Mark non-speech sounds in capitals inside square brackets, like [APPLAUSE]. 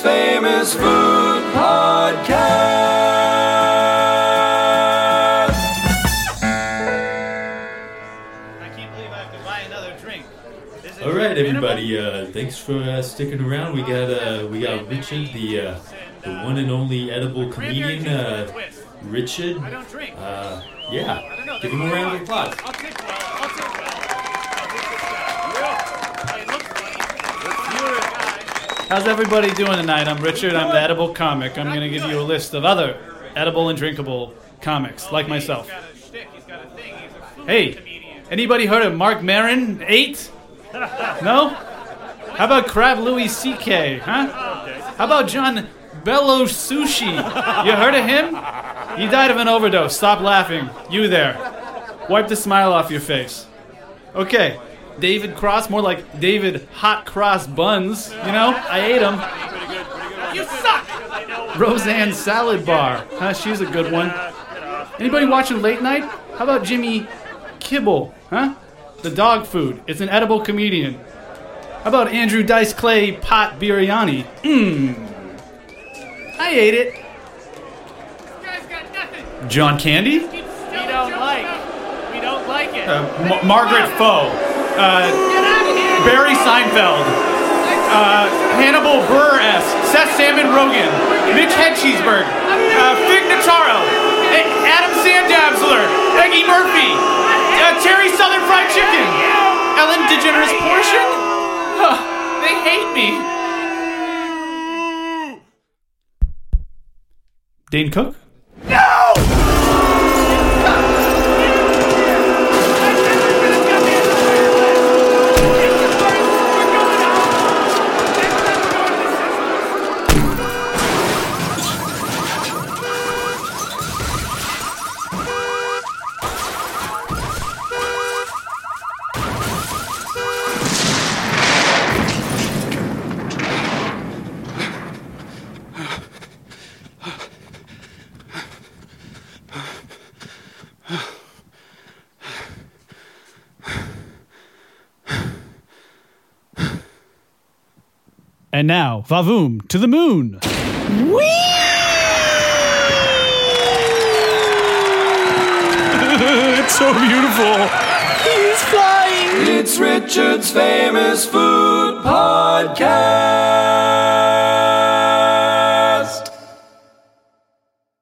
famous food podcast. I can't believe I have to buy another drink. Is it All right, everybody. Uh, thanks for uh, sticking around. We got uh, we got Richard, the uh, the one and only edible comedian, juice with a uh. Richard. I don't drink. Uh, I don't yeah, know. give him a round of applause. How's everybody doing tonight? I'm Richard. I'm the edible comic. I'm going to give you a list of other edible and drinkable comics like myself. Hey, anybody heard of Mark Maron? Eight? No? How about Crab Louis C.K., huh? How about John Bello Sushi? You heard of him? He died of an overdose. Stop laughing. You there. Wipe the smile off your face. Okay. David Cross, more like David Hot Cross Buns. You know, I ate them. You suck! Roseanne Salad Bar. Huh, she's a good one. Anybody watching late night? How about Jimmy Kibble? Huh? The dog food. It's an edible comedian. How about Andrew Dice Clay Pot Biryani? Mmm. I ate it. John Candy? We don't like. We don't like it. Uh, Ma- Margaret Foe. Uh, Barry Seinfeld. Uh, Hannibal Burr-S. Seth Salmon Rogen. Mitch Hedgecheeseberg. Uh, Fig Notaro. Adam Sandabsler. Peggy Murphy. Uh, Terry Southern Fried Chicken. Ellen DeGeneres Portion? Huh, they hate me. Dane Cook? And now, Vavoom to the moon. [LAUGHS] it's so beautiful. He's flying. It's Richard's famous food podcast.